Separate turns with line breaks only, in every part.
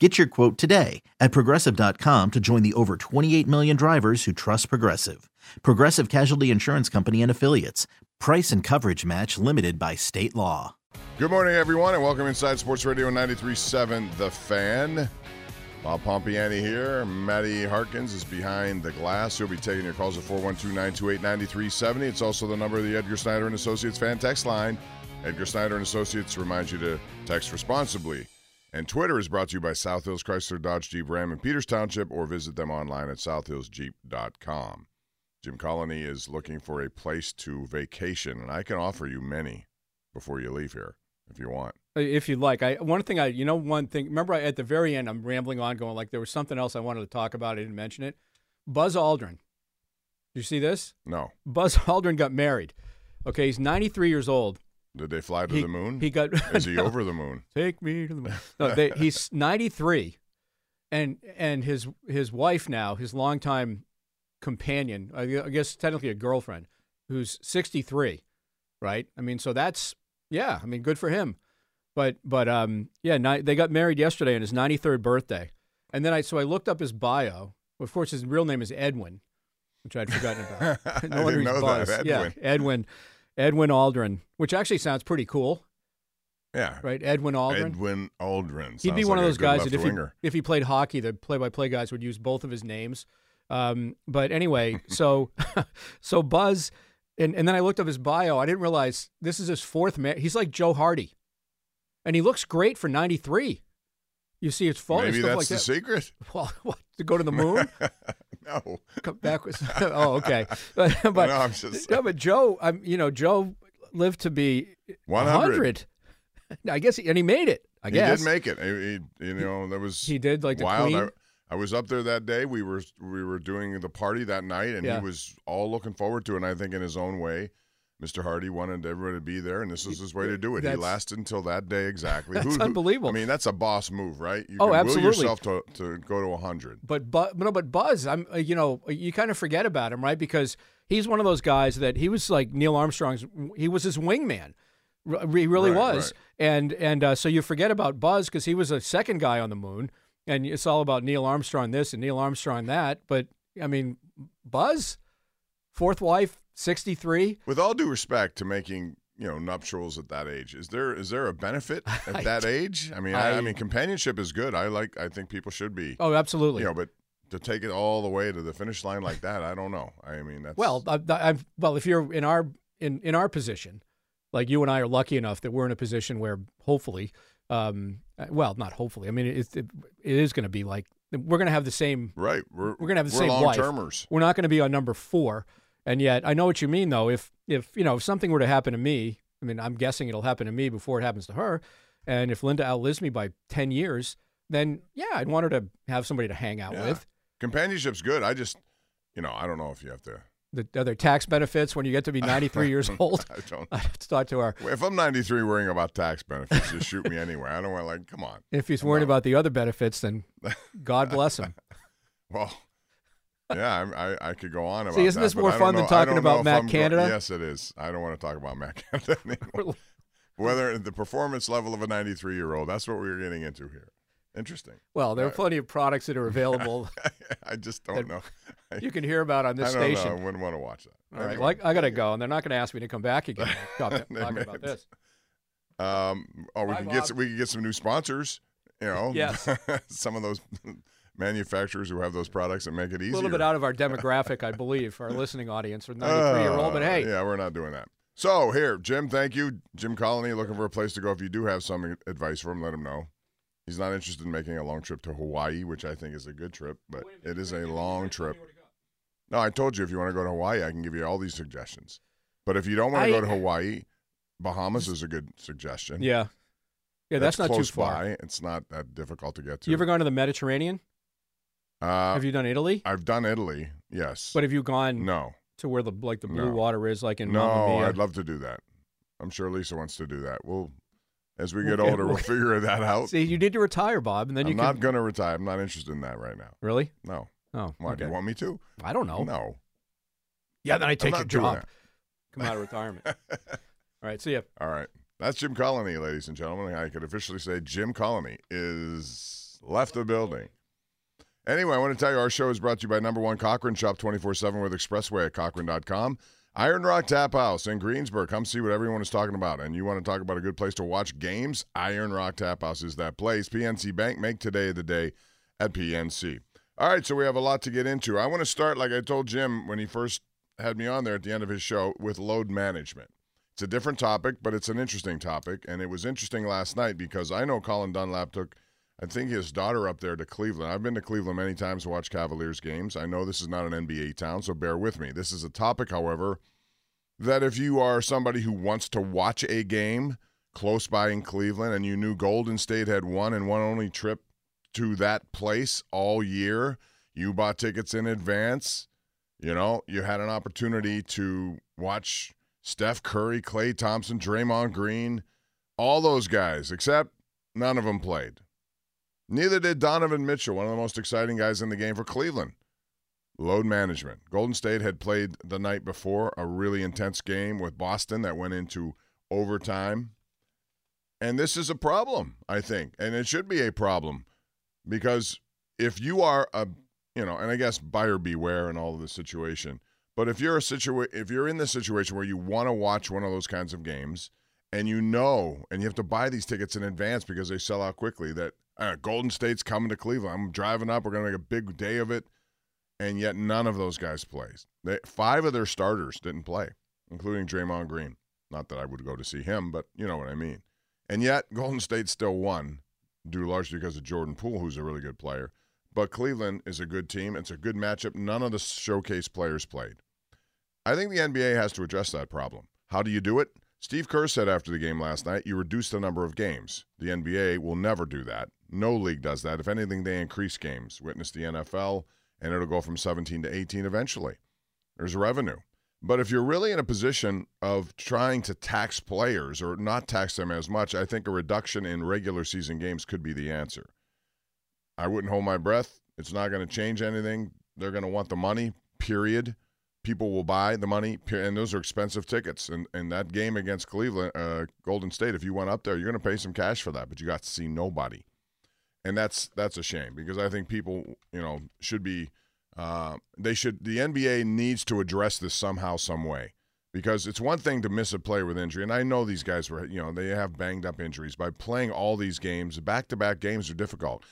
Get your quote today at progressive.com to join the over 28 million drivers who trust Progressive. Progressive Casualty Insurance Company and Affiliates. Price and coverage match limited by state law.
Good morning, everyone, and welcome inside Sports Radio 93.7 The Fan. Bob Pompeani here. Maddie Harkins is behind the glass. He'll be taking your calls at 412-928-9370. It's also the number of the Edgar Snyder and Associates fan text line. Edgar Snyder and Associates reminds you to text responsibly. And Twitter is brought to you by South Hills Chrysler Dodge Jeep Ram in Peters Township or visit them online at southhillsjeep.com. Jim Colony is looking for a place to vacation, and I can offer you many before you leave here if you want.
Uh, if you'd like, I one thing I you know one thing. Remember, I, at the very end, I'm rambling on, going like there was something else I wanted to talk about. I didn't mention it. Buzz Aldrin. Did you see this?
No.
Buzz Aldrin got married. Okay, he's 93 years old.
Did they fly to
He-
the moon?
he got-
Is he
No.
over the moon?
Take me to the moon. No, they, he's 93, and and his his wife now, his longtime companion, I guess technically a girlfriend, who's 63, right? I mean, so that's yeah. I mean, good for him. But but um yeah, ni- they got married yesterday on his 93rd birthday, and then I so I looked up his bio. Of course, his real name is Edwin, which I'd forgotten about.
I
no wonder
didn't know that,
Buzz. Yeah,
Edwin.
Edwin, Aldrin, which actually sounds pretty cool,
Yeah.
right? Edwin Aldrin.
Edwin Aldrin.
He'd be
Sounds
one of
like
those guys that if he, if he played hockey, the play-by-play guys would use both of his names. Um, but anyway, so so Buzz, and, and then I looked up his bio. I didn't realize this is his fourth man. He's like Joe Hardy, and he looks great for '93. You see it's photo,
Maybe
stuff
that's
like
the
that.
secret.
Well, what, to go to the moon,
no.
come back with. oh, okay. But, but
no, I'm just
no, but Joe, I'm you know Joe lived to be
100.
100. I guess, he, and he made it. I
he
guess he
did make it. He, he- you know, that was
He did, like the
wild.
Queen?
I, I was up there that day. We were we were doing the party that night, and
Yeah.
he was all looking forward to it. And I think in his own way, Mr. Hardy wanted everybody to be there, and this was his way to do it. He lasted until that day exactly.
That's unbelievable.
I mean, that's a boss move, right? You
Oh,
can
absolutely.
Will yourself to, to go to hundred.
But but no, but Buzz, I'm uh, you know you kind of forget about him, right? Because he's one of those guys that he was like Neil Armstrong's. He was his wingman. He really
Right,
was, and and uh, so you forget about Buzz because he was a second guy on the moon, and it's all about Neil Armstrong this and Neil Armstrong that. But I mean, Buzz, fourth wife, sixty three.
With all due respect to making you know nuptials at that age, is there is there a benefit at that age? I mean, I, I mean, companionship is good. I like. I think people should be.
Oh, absolutely.
You know, but to take it all the way to the finish line like that, I don't know. I mean, that's
Well, I, I, well, if you're in our in in our position, like you and I are lucky enough that we're in a position where hopefully, um, well, not hopefully. I mean, it, it, it is going to be like we're going to have the same.
right. We're
We're going to have the same
long
wife.
termers.
We're not going to be on number four, and yet I know what you mean. Though, if if you know if something were to happen to me, I mean, I'm guessing it'll happen to me before it happens to her, and if Linda outlives me by ten years, then yeah, I'd want her to have somebody to hang out
Yeah.
with.
Companionship's good. I just, you know, I don't know if you have to.
The other tax benefits when you get to be 93 years old.
I don't.
I have to talk to our
If I'm 93 worrying about tax benefits, just shoot me anywhere. I don't want like, come on.
If he's worried
No.
about the other benefits, then God bless him.
Well, yeah, I, I, I could go on about
See, isn't
that,
this more fun than
know-
talking about Matt Canada?
yes, it is. I don't want to talk about Matt Canada anymore. Whether the performance level of a 93 year old, that's what we were getting into here. Interesting.
Well, there are
Right.
plenty of products that are available
I just don't know.
You can hear about on this
I don't
station.
know. I wouldn't want to watch that.
All right,
Anyway.
well, I, I got to go, and they're not going to ask me to come back again. Talk, talking about this.
Um, oh, we
Bye,
could get some, we could get some new sponsors You know,
Yes.
some of those manufacturers who have those products that make it
easy.
A
little bit out of our demographic, I believe, our listening audience, or 93 year old. But
Uh,
hey,
yeah, we're not doing that. So here, Jim, thank you, Jim Colony. Looking for a place to go. If you do have some advice for him, let him know. He's not interested in making a long trip to Hawaii, which I think is a good trip, but it is a long trip. No, I told you if you want to go to Hawaii, I can give you all these suggestions. But if you don't want to
I-
go to Hawaii, Bahamas is a good suggestion.
yeah, yeah, that's, not too far.
by. It's not that difficult to get to.
You ever gone to the Mediterranean?
Uh,
have you done Italy?
I've done Italy. Yes.
But have you gone
no.
to where the like the blue
No.
water is, like in Mamma
No,
Mia?
I'd love to do that. I'm sure Lisa wants to do that. We'll, as we get
get-
older, we'll figure that out.
See, you need to retire, Bob, and then
I'm
you
not
can.
going to retire. I'm not interested in that right now.
Really?
No.
Oh,
Why? Do
okay.
you want me to?
I don't know.
No.
Yeah, then I take
I'm
your job. Come out of retirement. All right, see ya.
All right. That's Jim Colony, ladies and gentlemen. I could officially say Jim Colony is left the building. Anyway, I want to tell you our show is brought to you by number one Cochran Shop 24 7 with Expressway at Cochran.com. Iron Rock Tap House in Greensburg. Come see what everyone is talking about. And you want to talk about a good place to watch games? Iron Rock Tap House is that place. PNC Bank, make today the day at PNC. All right, so we have a lot to get into. I want to start, like I told Jim when he first had me on there at the end of his show, with load management. It's a different topic, but it's an interesting topic. And it was interesting last night because I know Colin Dunlap took, I think, his daughter up there to Cleveland. I've been to Cleveland many times to watch Cavaliers games. I know this is not an NBA town, so bear with me. This is a topic, however, that if you are somebody who wants to watch a game close by in Cleveland and you knew Golden State had one and one only trip to that place all year, you bought tickets in advance, you know, you had an opportunity to watch Steph Curry, Klay Thompson, Draymond Green, all those guys, except none of them played. Neither did Donovan Mitchell, one of the most exciting guys in the game for Cleveland. Load management. Golden State had played the night before a really intense game with Boston that went into overtime. And this is a problem, I think. And it should be a problem because if you are a, you know, and I guess buyer beware in all of the situation, but if you're a situa- if you're in the situation where you want to watch one of those kinds of games and you know and you have to buy these tickets in advance because they sell out quickly that uh, Golden State's coming to Cleveland. I'm driving up. We're going to make a big day of it. And yet none of those guys plays. They, five of their starters didn't play, including Draymond Green. Not that I would go to see him, but you know what I mean. And yet Golden State still won, due largely because of Jordan Poole, who's a really good player. But Cleveland is a good team. It's a good matchup. None of the showcase players played. I think the NBA has to address that problem. How do you do it? Steve Kerr said after the game last night, you reduce the number of games. The NBA will never do that. No league does that. If anything, they increase games. Witness the NFL, and it'll go from 17 to 18 eventually. There's revenue. But if you're really in a position of trying to tax players or not tax them as much, I think a reduction in regular season games could be the answer. I wouldn't hold my breath. It's not going to change anything. They're going to want the money, period. People will buy the money, and those are expensive tickets. And, and that game against Cleveland, uh, Golden State, if you went up there, you're going to pay some cash for that, but you got to see nobody. And that's that's a shame because I think people, you know, should be uh, they should the NBA needs to address this somehow, some way, because it's one thing to miss a play with injury, and I know these guys were, you know, they have banged up injuries. By playing all these games, back to back games are difficult.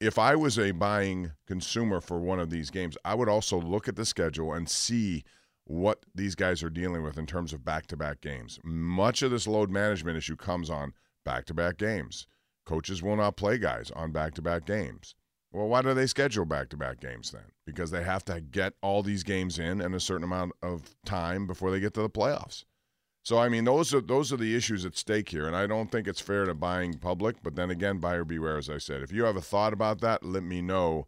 If I was a buying consumer for one of these games, I would also look at the schedule and see what these guys are dealing with in terms of back to back games. Much of this load management issue comes on back to back games. Coaches will not play guys on back to back games. Well, why do they schedule back to back games then? Because they have to get all these games in in a certain amount of time before they get to the playoffs. So I mean, those are those are the issues at stake here, and I don't think it's fair to buying public. But then again, buyer beware, as I said. If you have a thought about that, let me know.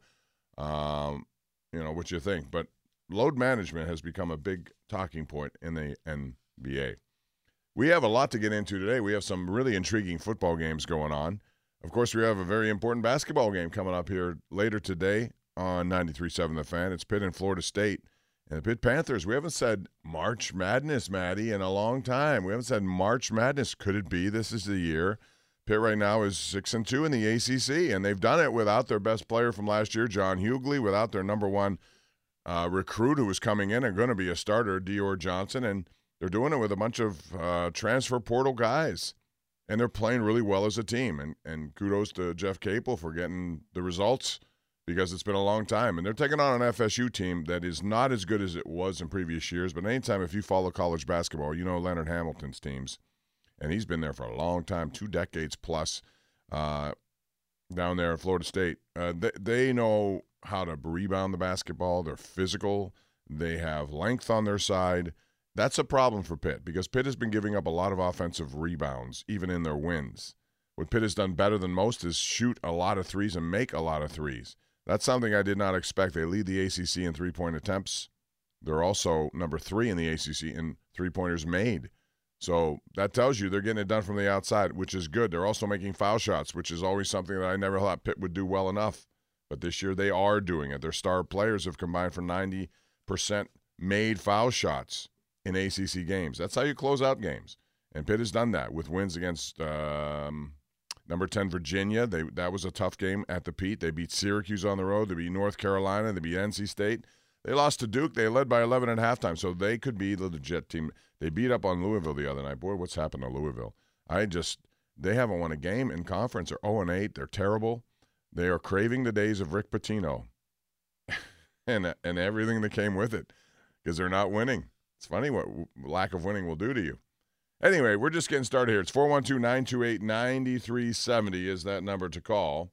Um, you know what you think. But load management has become a big talking point in the NBA. We have a lot to get into today. We have some really intriguing football games going on. Of course, we have a very important basketball game coming up here later today on 93.7 The Fan. It's Pitt and Florida State. And the Pitt Panthers, we haven't said March Madness, Maddie, in a long time. We haven't said March Madness. Could it be this is the year? Pitt right now is 6 and 2 in the ACC, and they've done it without their best player from last year, John Hugley, without their number one uh, recruit who was coming in and going to be a starter, Dior Johnson, and they're doing it with a bunch of uh, transfer portal guys. And they're playing really well as a team. And and kudos to Jeff Capel for getting the results because it's been a long time. And they're taking on an FSU team that is not as good as it was in previous years. But anytime if you follow college basketball, you know Leonard Hamilton's teams, and he's been there for a long time, two decades plus, uh, down there at Florida State. Uh, they, they know how to rebound the basketball. They're physical. They have length on their side. That's a problem for Pitt because Pitt has been giving up a lot of offensive rebounds, even in their wins. What Pitt has done better than most is shoot a lot of threes and make a lot of threes. That's something I did not expect. They lead the ACC in three point attempts. They're also number three in the ACC in three pointers made. So that tells you they're getting it done from the outside, which is good. They're also making foul shots, which is always something that I never thought Pitt would do well enough. But this year they are doing it. Their star players have combined for 90% made foul shots in ACC games. That's how you close out games. And Pitt has done that with wins against um, number 10 Virginia. They That was a tough game at the Pete. They beat Syracuse on the road. They beat North Carolina. They beat NC State. They lost to Duke. They led by 11 at halftime, so they could be the legit team. They beat up on Louisville the other night. Boy, what's happened to Louisville? I just they haven't won a game in conference. They're 0 and 8. They're terrible. They are craving the days of Rick Pitino and and everything that came with it because they're not winning. It's funny what lack of winning will do to you. Anyway, we're just getting started here. It's 412 928 9370 is that number to call.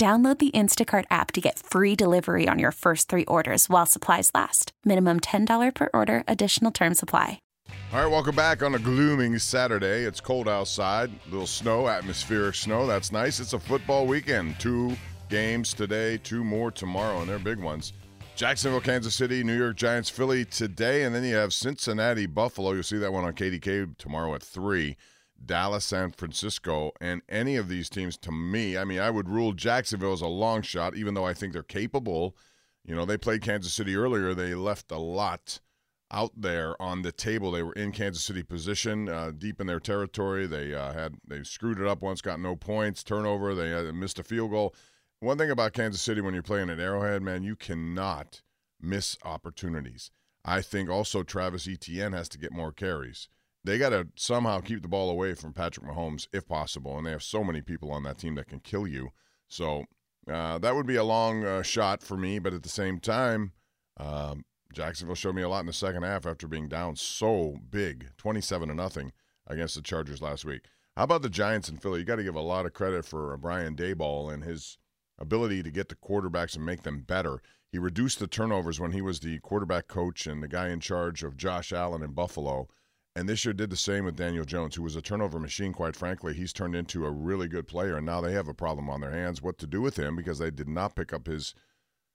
Download the Instacart app to get free delivery on your first three orders while supplies last. Minimum $10 per order, additional term supply.
All right, welcome back on a glooming Saturday. It's cold outside, a little snow, atmospheric snow. That's nice. It's a football weekend. Two games today, two more tomorrow, and they're big ones. Jacksonville, Kansas City, New York Giants, Philly today, and then you have Cincinnati, Buffalo. You'll see that one on KDK tomorrow at 3. Dallas, San Francisco, and any of these teams to me, I mean, I would rule Jacksonville as a long shot, even though I think they're capable. You know, they played Kansas City earlier. They left a lot out there on the table. They were in Kansas City position, uh, deep in their territory. They uh, had they screwed it up once, got no points, turnover. They uh, missed a field goal. One thing about Kansas City when you're playing at Arrowhead, man, you cannot miss opportunities. I think also Travis Etienne has to get more carries they got to somehow keep the ball away from Patrick Mahomes if possible. And they have so many people on that team that can kill you. So uh, that would be a long uh, shot for me. But at the same time, um, Jacksonville showed me a lot in the second half after being down so big, 27 to nothing against the Chargers last week. How about the Giants and Philly? You got to give a lot of credit for uh, Brian Daboll and his ability to get the quarterbacks and make them better. He reduced the turnovers when he was the quarterback coach and the guy in charge of Josh Allen in Buffalo. And this year did the same with Daniel Jones, who was a turnover machine, quite frankly. He's turned into a really good player, and now they have a problem on their hands what to do with him because they did not pick up his,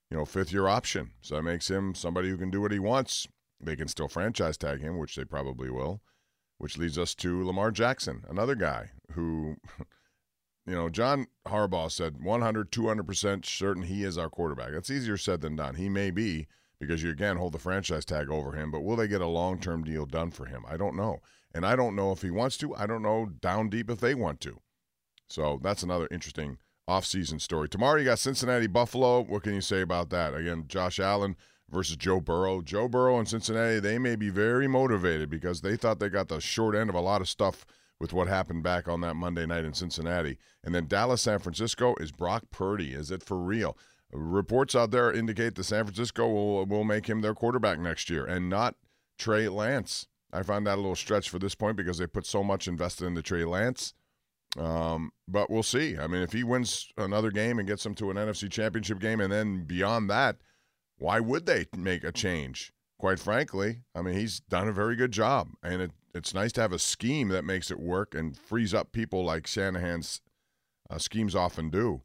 you know, fifth year option. So that makes him somebody who can do what he wants. They can still franchise tag him, which they probably will, which leads us to Lamar Jackson, another guy who, you know, John Harbaugh said 100, 200% certain he is our quarterback. That's easier said than done. He may be because you again hold the franchise tag over him. But will they get a long term deal done for him? I don't know. And I don't know if he wants to. I don't know down deep if they want to. So that's another interesting offseason story. Tomorrow you got Cincinnati Buffalo. What can you say about that? Again, Josh Allen versus Joe Burrow. Joe Burrow and Cincinnati, they may be very motivated because they thought they got the short end of a lot of stuff with what happened back on that Monday night in Cincinnati. And then Dallas, San Francisco is Brock Purdy. Is it for real? Reports out there indicate that San Francisco will will make him their quarterback next year and not Trey Lance. I find that a little stretch for this point because they put so much invested into Trey Lance. Um, but we'll see. I mean, if he wins another game and gets them to an NFC championship game, and then beyond that, why would they make a change? Quite frankly, I mean, he's done a very good job, and it, it's nice to have a scheme that makes it work and frees up people like Shanahan's uh, schemes often do.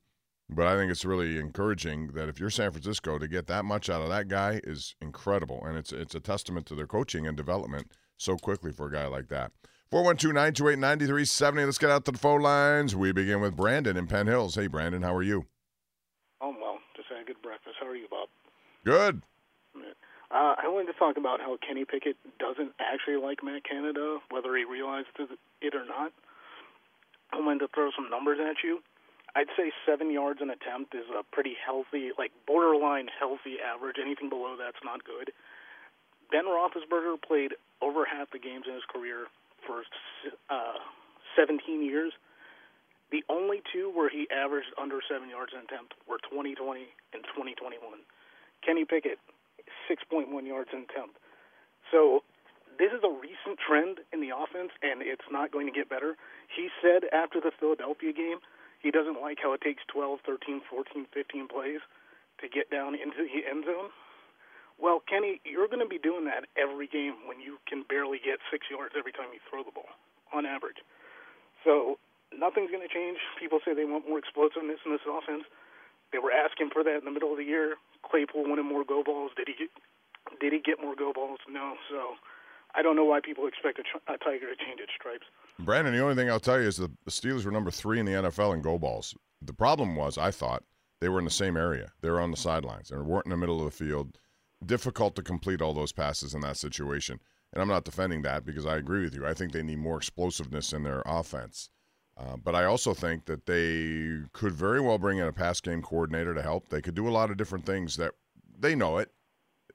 But I think it's really encouraging that if you're San Francisco to get that much out of that guy is incredible, and it's it's a testament to their coaching and development so quickly for a guy like that. 412 928 9370. Let's get out to the phone lines. We begin with Brandon in Penn Hills. Hey, Brandon, how are you?
Oh, well, just had a good breakfast. How are you, Bob?
Good.
Uh, I wanted to talk about how Kenny Pickett doesn't actually like Matt Canada, whether he realizes it or not. I wanted to throw some numbers at you. I'd say seven yards an attempt is a pretty healthy, like borderline healthy average. Anything below that's not good. Ben Roethlisberger played over half the games in his career for uh, 17 years. The only two where he averaged under seven yards an attempt were 2020 and 2021. Kenny Pickett 6.1 yards in attempt. So this is a recent trend in the offense, and it's not going to get better. He said after the Philadelphia game he doesn't like how it takes 12, 13, 14, 15 plays to get down into the end zone. Well, Kenny, you're going to be doing that every game when you can barely get six yards every time you throw the ball, on average. So nothing's going to change. People say they want more explosiveness in this offense. They were asking for that in the middle of the year. Claypool wanted more go balls. Did he get, did he get more go balls? No. So I don't know why people expect a, a Tiger to change its stripes.
Brandon, the only thing I'll tell you is the Steelers were number three in the NFL in go balls. The problem was, I thought, they were in the same area. They were on the sidelines and weren't in the middle of the field. Difficult to complete all those passes in that situation. And I'm not defending that because I agree with you. I think they need more explosiveness in their offense. Uh, but I also think that they could very well bring in a pass game coordinator to help. They could do a lot of different things that they know it.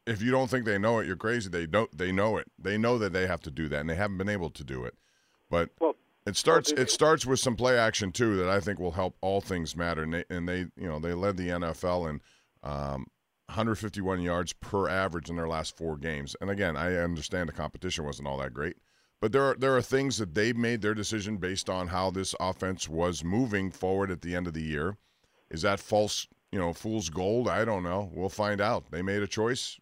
If you don't think they know it, you're crazy. They don't. They know it. They know that they have to do that, and they haven't been able to do it. But
well,
it starts. Well, it starts with some play action too that I think will help all things matter. And they, and they you know, they led the NFL in um, 151 yards per average in their last four games. And again, I understand the competition wasn't all that great. But there are there are things that they've made their decision based on how this offense was moving forward at the end of the year. Is that false, you know, fool's gold? I don't know. We'll find out. They made a choice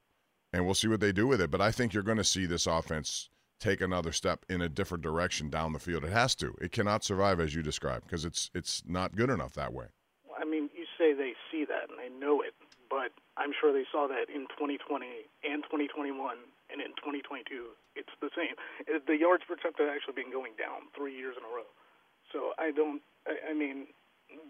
and we'll see what they do with it. But I think you're going to see this offense take another step in a different direction down the field. It has to. It cannot survive as you described because it's it's not good enough that way.
I mean, you say they see that and they know it, but I'm sure they saw that in 2020 and 2021 and in 2022, it's the same. Uh, the yards per attempt have actually been going down three years in a row. So I don't. I, I mean,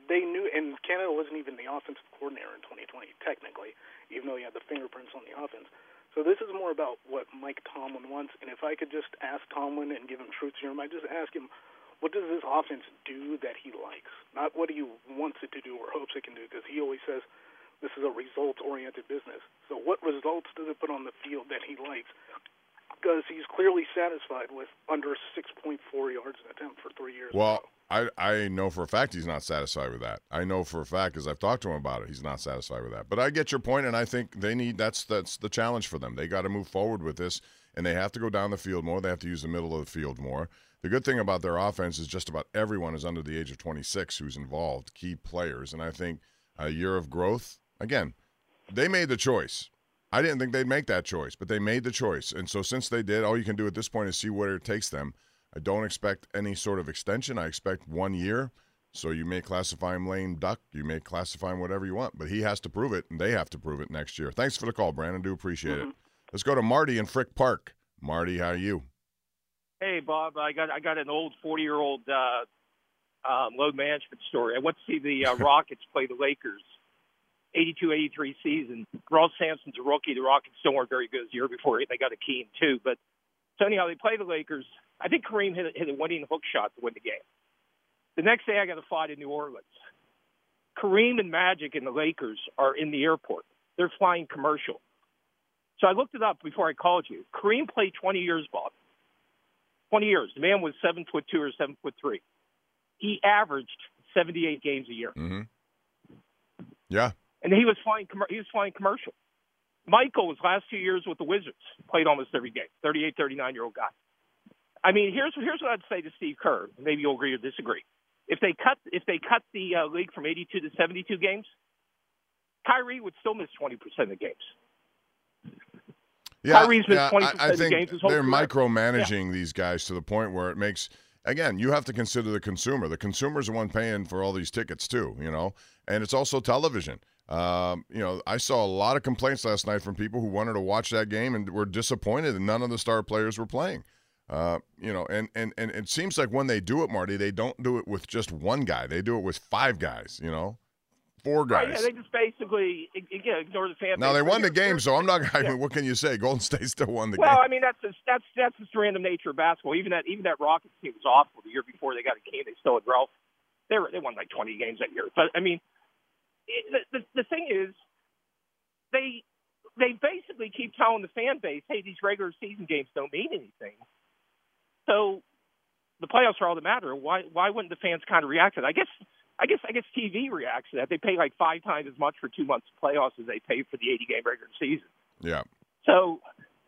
they knew, and Canada wasn't even the offensive coordinator in 2020 technically, even though he had the fingerprints on the offense. So this is more about what Mike Tomlin wants. And if I could just ask Tomlin and give him truth serum, I just ask him, what does this offense do that he likes? Not what he wants it to do or hopes it can do, because he always says this is a results-oriented business. So what results does it put on the field that he likes? Because he's clearly satisfied with under 6.4 yards an attempt for three years.
Well, I, I know for a fact he's not satisfied with that. I know for a fact because I've talked to him about it. He's not satisfied with that. But I get your point, and I think they need that's that's the challenge for them. They got to move forward with this, and they have to go down the field more. They have to use the middle of the field more. The good thing about their offense is just about everyone is under the age of 26 who's involved, key players, and I think a year of growth again, they made the choice. I didn't think they'd make that choice, but they made the choice. And so since they did, all you can do at this point is see where it takes them. I don't expect any sort of extension. I expect one year. So you may classify him lame duck. You may classify him whatever you want, but he has to prove it, and they have to prove it next year. Thanks for the call, Brandon. Do appreciate
mm-hmm.
it. Let's go to Marty in Frick Park. Marty, how are you?
Hey, Bob. I got I got an old forty year old uh, um, load management story. I went to see the uh, Rockets play the Lakers 82-83 season. Ross Sampson's a rookie. The Rockets still weren't very good the year before. They got a key too. But so anyhow, they play the Lakers. I think Kareem hit, hit a winning hook shot to win the game. The next day, I got a flight in New Orleans. Kareem and Magic and the Lakers are in the airport. They're flying commercial. So I looked it up before I called you. Kareem played 20 years, Bob. 20 years. The man was seven foot two or seven foot three. He averaged 78 games a year.
Mm-hmm. Yeah
and he was flying. He was flying commercial. Michael was last two years with the Wizards, played almost every game. 38, 39 year old guy. I mean, here's here's what I'd say to Steve Kerr. Maybe you'll agree or disagree. If they cut if they cut the uh, league from 82 to 72 games, Kyrie would still miss 20 percent of the games.
Yeah,
Kyrie's missed
yeah,
20
I,
percent of the games. His whole
they're
career.
micromanaging
Yeah.
these guys to the point where it makes again you have to consider the consumer. The consumer's the one paying for all these tickets too, you know, and it's also television. Um, you know, I saw a lot of complaints last night from people who wanted to watch that game and were disappointed that none of the star players were playing. Uh, you know, and, and and it seems like when they do it, Marty, they don't do it with just one guy. They do it with five guys. You know, four guys.
Right, yeah, they just basically yeah, ignore the fan.
now they won the game, so I'm not. I mean, what can you say? Golden State still won the
Well,
game.
Well, I mean that's just, that's that's just the random nature of basketball. Even that even that Rockets team was awful the year before they got a king. They still had Ralph. They were they won like 20 games that year. But I mean, it, the, the the thing is, they they basically keep telling the fan base, hey, these regular season games don't mean anything. So the playoffs are all that matter. Why why wouldn't the fans kind of react to that? I guess I guess I guess TV reacts to that. They pay like five times as much for two months of playoffs as they pay for the 80 game regular season.
yeah,
So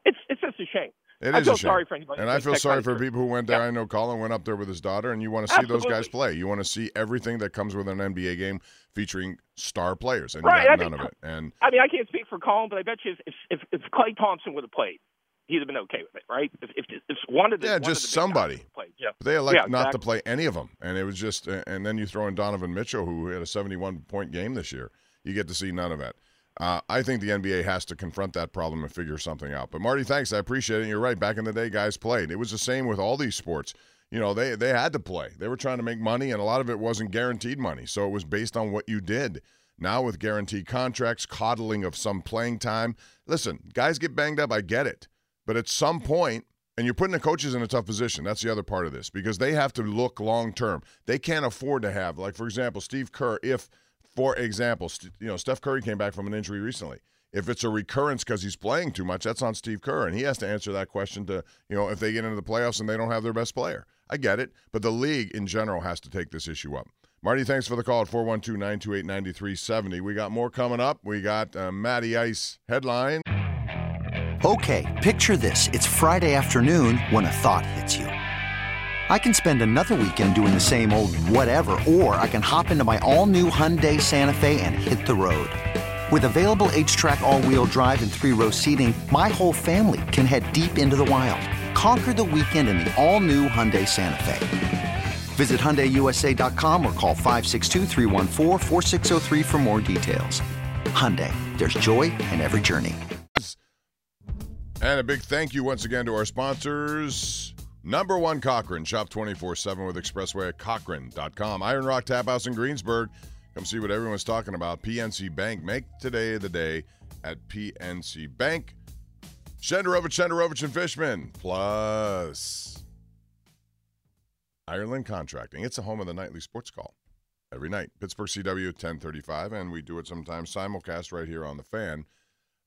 it's it's just a shame.
It
I
is
feel
a shame.
sorry for anybody.
And I feel sorry for people who went there.
Yeah.
I know Colin went up there with his daughter, and you want to see those guys play. You want to see everything that comes with an NBA game featuring star players, and
Right,
you
I
got none
think-
of it. And
I mean, I can't speak for Colin, but I bet you if if, if Klay Thompson would have played, he'd have been okay with it, right? If if, if one of the
Yeah,
one of
just
the
somebody.
played, yeah.
But they elect
Yeah,
not to play any of them, and it was just. And then you throw in Donovan Mitchell, who had a 71 point game this year. You get to see none of it. Uh, I think the NBA has to confront that problem and figure something out. But Marty, thanks. I appreciate it. You're right. Back in the day, guys played. It was the same with all these sports. You know, they they had to play. They were trying to make money, and a lot of it wasn't guaranteed money. So it was based on what you did. Now with guaranteed contracts, coddling of some playing time. Listen, guys get banged up. I get it, but at some point, and you're putting the coaches in a tough position. That's the other part of this because they have to look long term. They can't afford to have, like for example, Steve Kerr. If, for example, you know Steph Curry came back from an injury recently. If it's a recurrence because he's playing too much, that's on Steve Kerr, and he has to answer that question to you know if they get into the playoffs and they don't have their best player. I get it, but the league in general has to take this issue up. Marty, thanks for the call at 412 928 9370. We got more coming up. We got uh, Matty Ice headline.
Okay, picture this. It's Friday afternoon when a thought hits you. I can spend another weekend doing the same old whatever, or I can hop into my all new Hyundai Santa Fe and hit the road. With available H track, all wheel drive, and three row seating, my whole family can head deep into the wild. Conquer the weekend in the all new Hyundai Santa Fe. Visit HyundaiUSA.com or call 562-314-4603 for more details. Hyundai, there's joy in every journey.
And a big thank you once again to our sponsors. Number one Cochran. Shop 24 7 with Expressway at Cochran.com. Iron Rock Tap House in Greensburg. Come see what everyone's talking about. PNC Bank. Make today the day at PNC Bank. Shenderovich, Shenderovich, and Fishman. Plus Ireland Contracting. It's the home of the nightly sports call. Every night. Pittsburgh CW 1035. And we do it sometimes simulcast right here on the fan.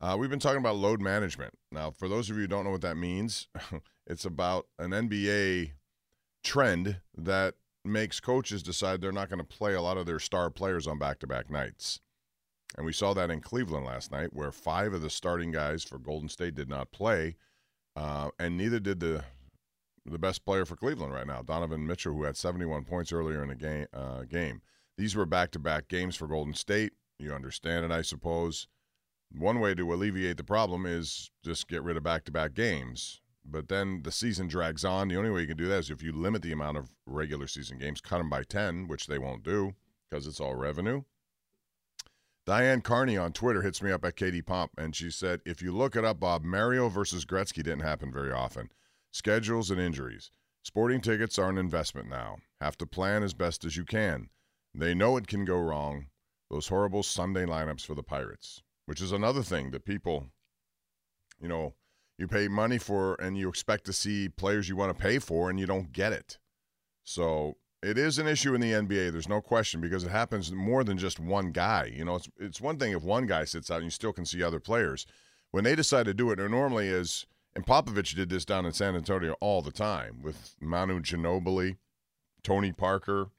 Uh, we've been talking about load management. Now, for those of you who don't know what that means, it's about an NBA trend that makes coaches decide they're not going to play a lot of their star players on back to back nights. And we saw that in Cleveland last night, where five of the starting guys for Golden State did not play, uh, and neither did the the best player for Cleveland right now, Donovan Mitchell, who had 71 points earlier in the game. Uh, game. These were back to back games for Golden State. You understand it, I suppose. One way to alleviate the problem is just get rid of back to back games. But then the season drags on. The only way you can do that is if you limit the amount of regular season games, cut them by 10, which they won't do because it's all revenue. Diane Carney on Twitter hits me up at Katie Pomp, and she said, if you look it up, Bob, Mario versus Gretzky didn't happen very often. Schedules and injuries. Sporting tickets are an investment now. Have to plan as best as you can. They know it can go wrong. Those horrible Sunday lineups for the Pirates, which is another thing that people, you know, you pay money for and you expect to see players you want to pay for and you don't get it. So it is an issue in the NBA. There's no question because it happens more than just one guy. You know, it's it's one thing if one guy sits out and you still can see other players. When they decide to do it, it normally is. And Popovich did this down in San Antonio all the time with Manu Ginobili, Tony Parker,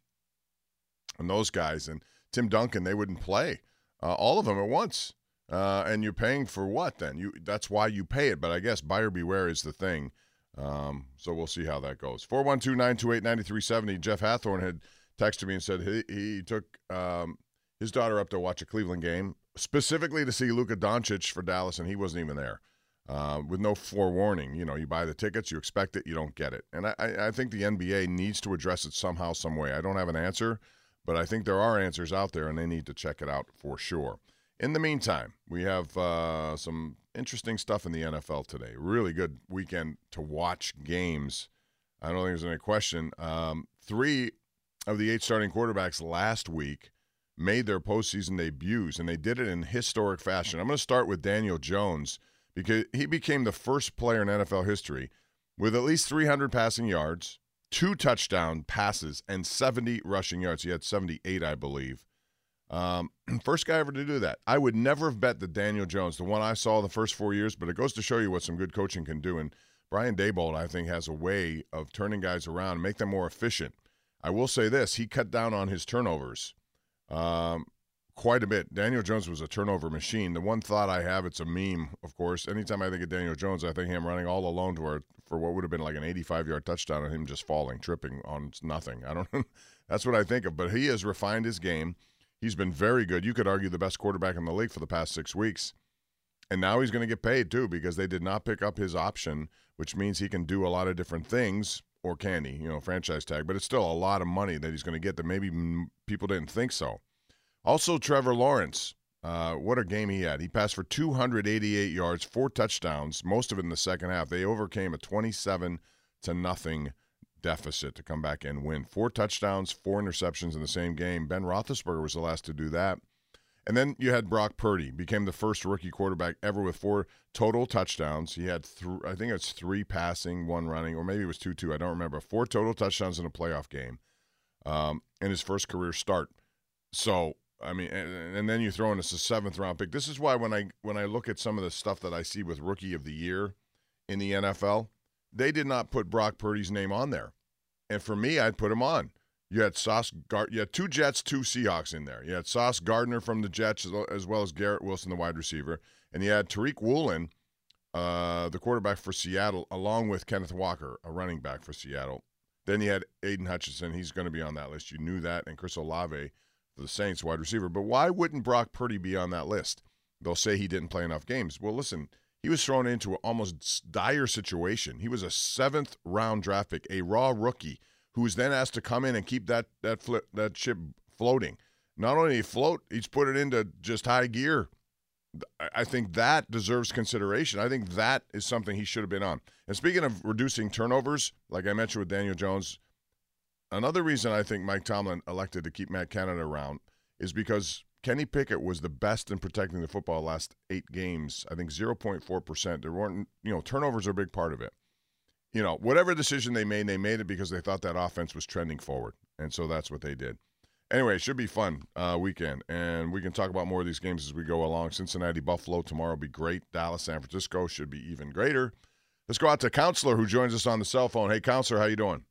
and those guys, and Tim Duncan. They wouldn't play uh, all of them at once. Uh, and you're paying for what then? You that's why you pay it. But I guess buyer beware is the thing. Um, so we'll see how that goes. 412-928-9370. Jeff Hathorne had texted me and said he, he took um, his daughter up to watch a Cleveland game, specifically to see Luka Doncic for Dallas, and he wasn't even there. Uh, with no forewarning, you know, you buy the tickets, you expect it, you don't get it, and I I think the NBA needs to address it somehow, some way. I don't have an answer, but I think there are answers out there, and they need to check it out for sure. In the meantime, we have uh, some interesting stuff in the NFL today. Really good weekend to watch games. I don't think there's any question. Um, three of the eight starting quarterbacks last week made their postseason debuts, and they did it in historic fashion. I'm going to start with Daniel Jones because he became the first player in NFL history with at least 300 passing yards, two touchdown passes, and 70 rushing yards. He had 78, I believe. Um, first guy ever to do that. I would never have bet that Daniel Jones, the one I saw the first four years, but it goes to show you what some good coaching can do. And Brian Daboll, I think, has a way of turning guys around and make them more efficient. I will say this: he cut down on his turnovers um, quite a bit. Daniel Jones was a turnover machine. The one thought I have, it's a meme, of course. Anytime I think of Daniel Jones, I think him running all alone to our, for what would have been like an 85-yard touchdown, and him just falling, tripping on nothing. I don't. that's what I think of. But he has refined his game. He's been very good. You could argue the best quarterback in the league for the past six weeks. And now he's going to get paid too because they did not pick up his option, which means he can do a lot of different things. Or can he? You know, franchise tag, but it's still a lot of money that he's going to get that maybe people didn't think so. Also, Trevor Lawrence. Uh, what a game he had. He passed for 288 yards, four touchdowns, most of it in the second half. They overcame a 27 to nothing deficit to come back and win. Four touchdowns, four interceptions in the same game. Ben Roethlisberger was the last to do that. And then you had Brock Purdy, became the first rookie quarterback ever with four total touchdowns. He had, th- I think it's three passing, one running, or maybe it was two two. I don't remember. Four total touchdowns in a playoff game, um, in his first career start. So I mean, and, and then you throw in a seventh round pick. This is why when I when I look at some of the stuff that I see with rookie of the year in the NFL, they did not put Brock Purdy's name on there, and for me, I'd put him on. You had Sauce Gard- you had two Jets, two Seahawks in there. You had Sauce Gardner from the Jets as well as Garrett Wilson, the wide receiver, and you had Tariq Woolen, uh, the quarterback for Seattle, along with Kenneth Walker, a running back for Seattle. Then you had Aidan Hutchinson. He's going to be on that list. You knew that, and Chris Olave the Saints, wide receiver. But why wouldn't Brock Purdy be on that list? They'll say he didn't play enough games. Well, listen, he was thrown into an almost dire situation. He was a seventh round draft pick, a raw rookie who was then asked to come in and keep that that that ship floating. Not only he float, he's put it into just high gear. I think that deserves consideration. I think that is something he should have been on. And speaking of reducing turnovers, like I mentioned with Daniel Jones, another reason I think Mike Tomlin elected to keep Matt Canada around is because Kenny Pickett was the best in protecting the football last eight games. I think 0.4%. There weren't, you know, turnovers are a big part of it you know, whatever decision they made, they made it because they thought that offense was trending forward. And so that's what they did. Anyway, it should be fun uh, weekend, and we can talk about more of these games as we go along. Cincinnati, Buffalo tomorrow will be great. Dallas, San Francisco should be even greater. Let's go out to Counselor who joins us on the cell phone. Hey, Counselor, how you doing?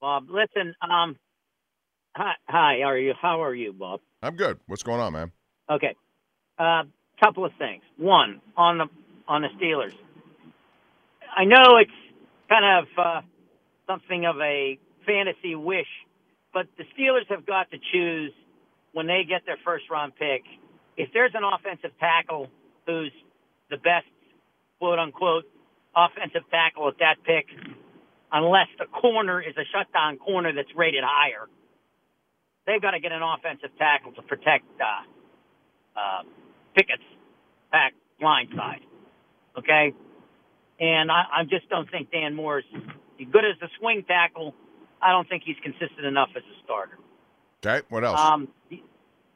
Bob, listen. Um, hi, hi. How are you? How are you, Bob?
I'm good. What's going on, man?
Okay. A uh, couple of things. One on the on the Steelers. I know it's kind of uh, something of a fantasy wish, but the Steelers have got to choose when they get their first round pick. If there's an offensive tackle who's the best, quote unquote, offensive tackle at that pick, unless the corner is a shutdown corner that's rated higher, they've got to get an offensive tackle to protect uh, uh, Pickett's back line side. Okay? And I, I just don't think Dan Moore's good as a swing tackle. I don't think he's consistent enough as a starter.
Okay, what else?
Um,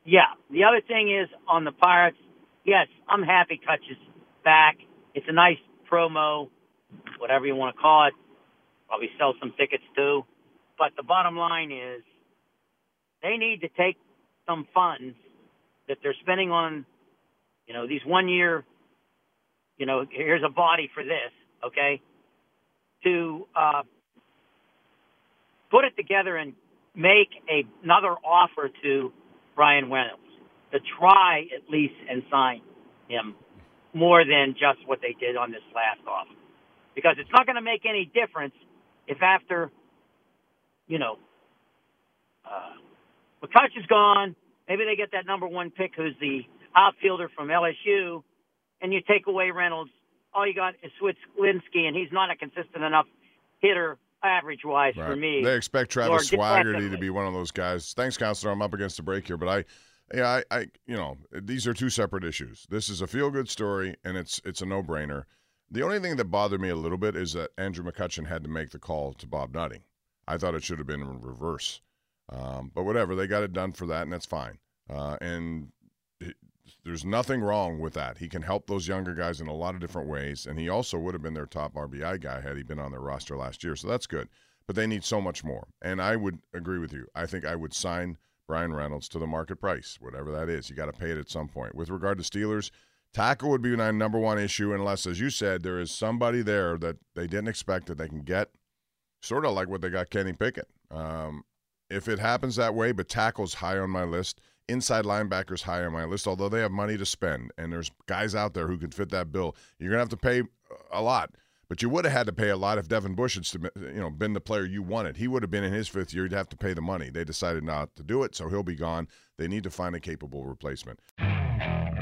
yeah, the other thing is on the Pirates. Yes, I'm happy Kutch is back. It's a nice promo, whatever you want to call it. Probably sell some tickets too. But the bottom line is, they need to take some funds that they're spending on, you know, these one year you know, here's a body for this, okay? To uh, put it together and make a, another offer to Brian Reynolds to try at least and sign him more than just what they did on this last offer. Because it's not going to make any difference if after, you know, uh, McCutch is gone, maybe they get that number one pick who's the outfielder from LSU, and you take away Reynolds, all you got is Switlinski, and he's not a consistent enough hitter average wise right. for me.
They expect Travis Swaggerty to be one of those guys. Thanks, counselor. I'm up against the break here, but I Yeah, I, I, you know, these are two separate issues. This is a feel good story, and it's it's a no brainer. The only thing that bothered me a little bit is that Andrew McCutchen had to make the call to Bob Nutting. I thought it should have been in reverse, um, but whatever. They got it done for that, and that's fine. Uh, and it, there's nothing wrong with that. He can help those younger guys in a lot of different ways, and he also would have been their top RBI guy had he been on their roster last year. So that's good. But they need so much more, and I would agree with you. I think I would sign Brian Reynolds to the market price, whatever that is. You got to pay it at some point. With regard to Steelers, tackle would be my number one issue, unless, as you said, there is somebody there that they didn't expect that they can get, sort of like what they got Kenny Pickett. Um, if it happens that way, but tackles high on my list, inside linebackers high on my list, although they have money to spend and there's guys out there who can fit that bill, you're going to have to pay a lot. But you would have had to pay a lot if Devin Bush had you know been the player you wanted. He would have been in his fifth year. You'd have to pay the money. They decided not to do it, so he'll be gone. They need to find a capable replacement.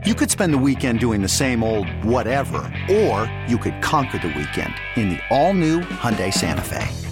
You could spend the weekend doing the same old whatever, or you could conquer the weekend in the all-new Hyundai Santa Fe.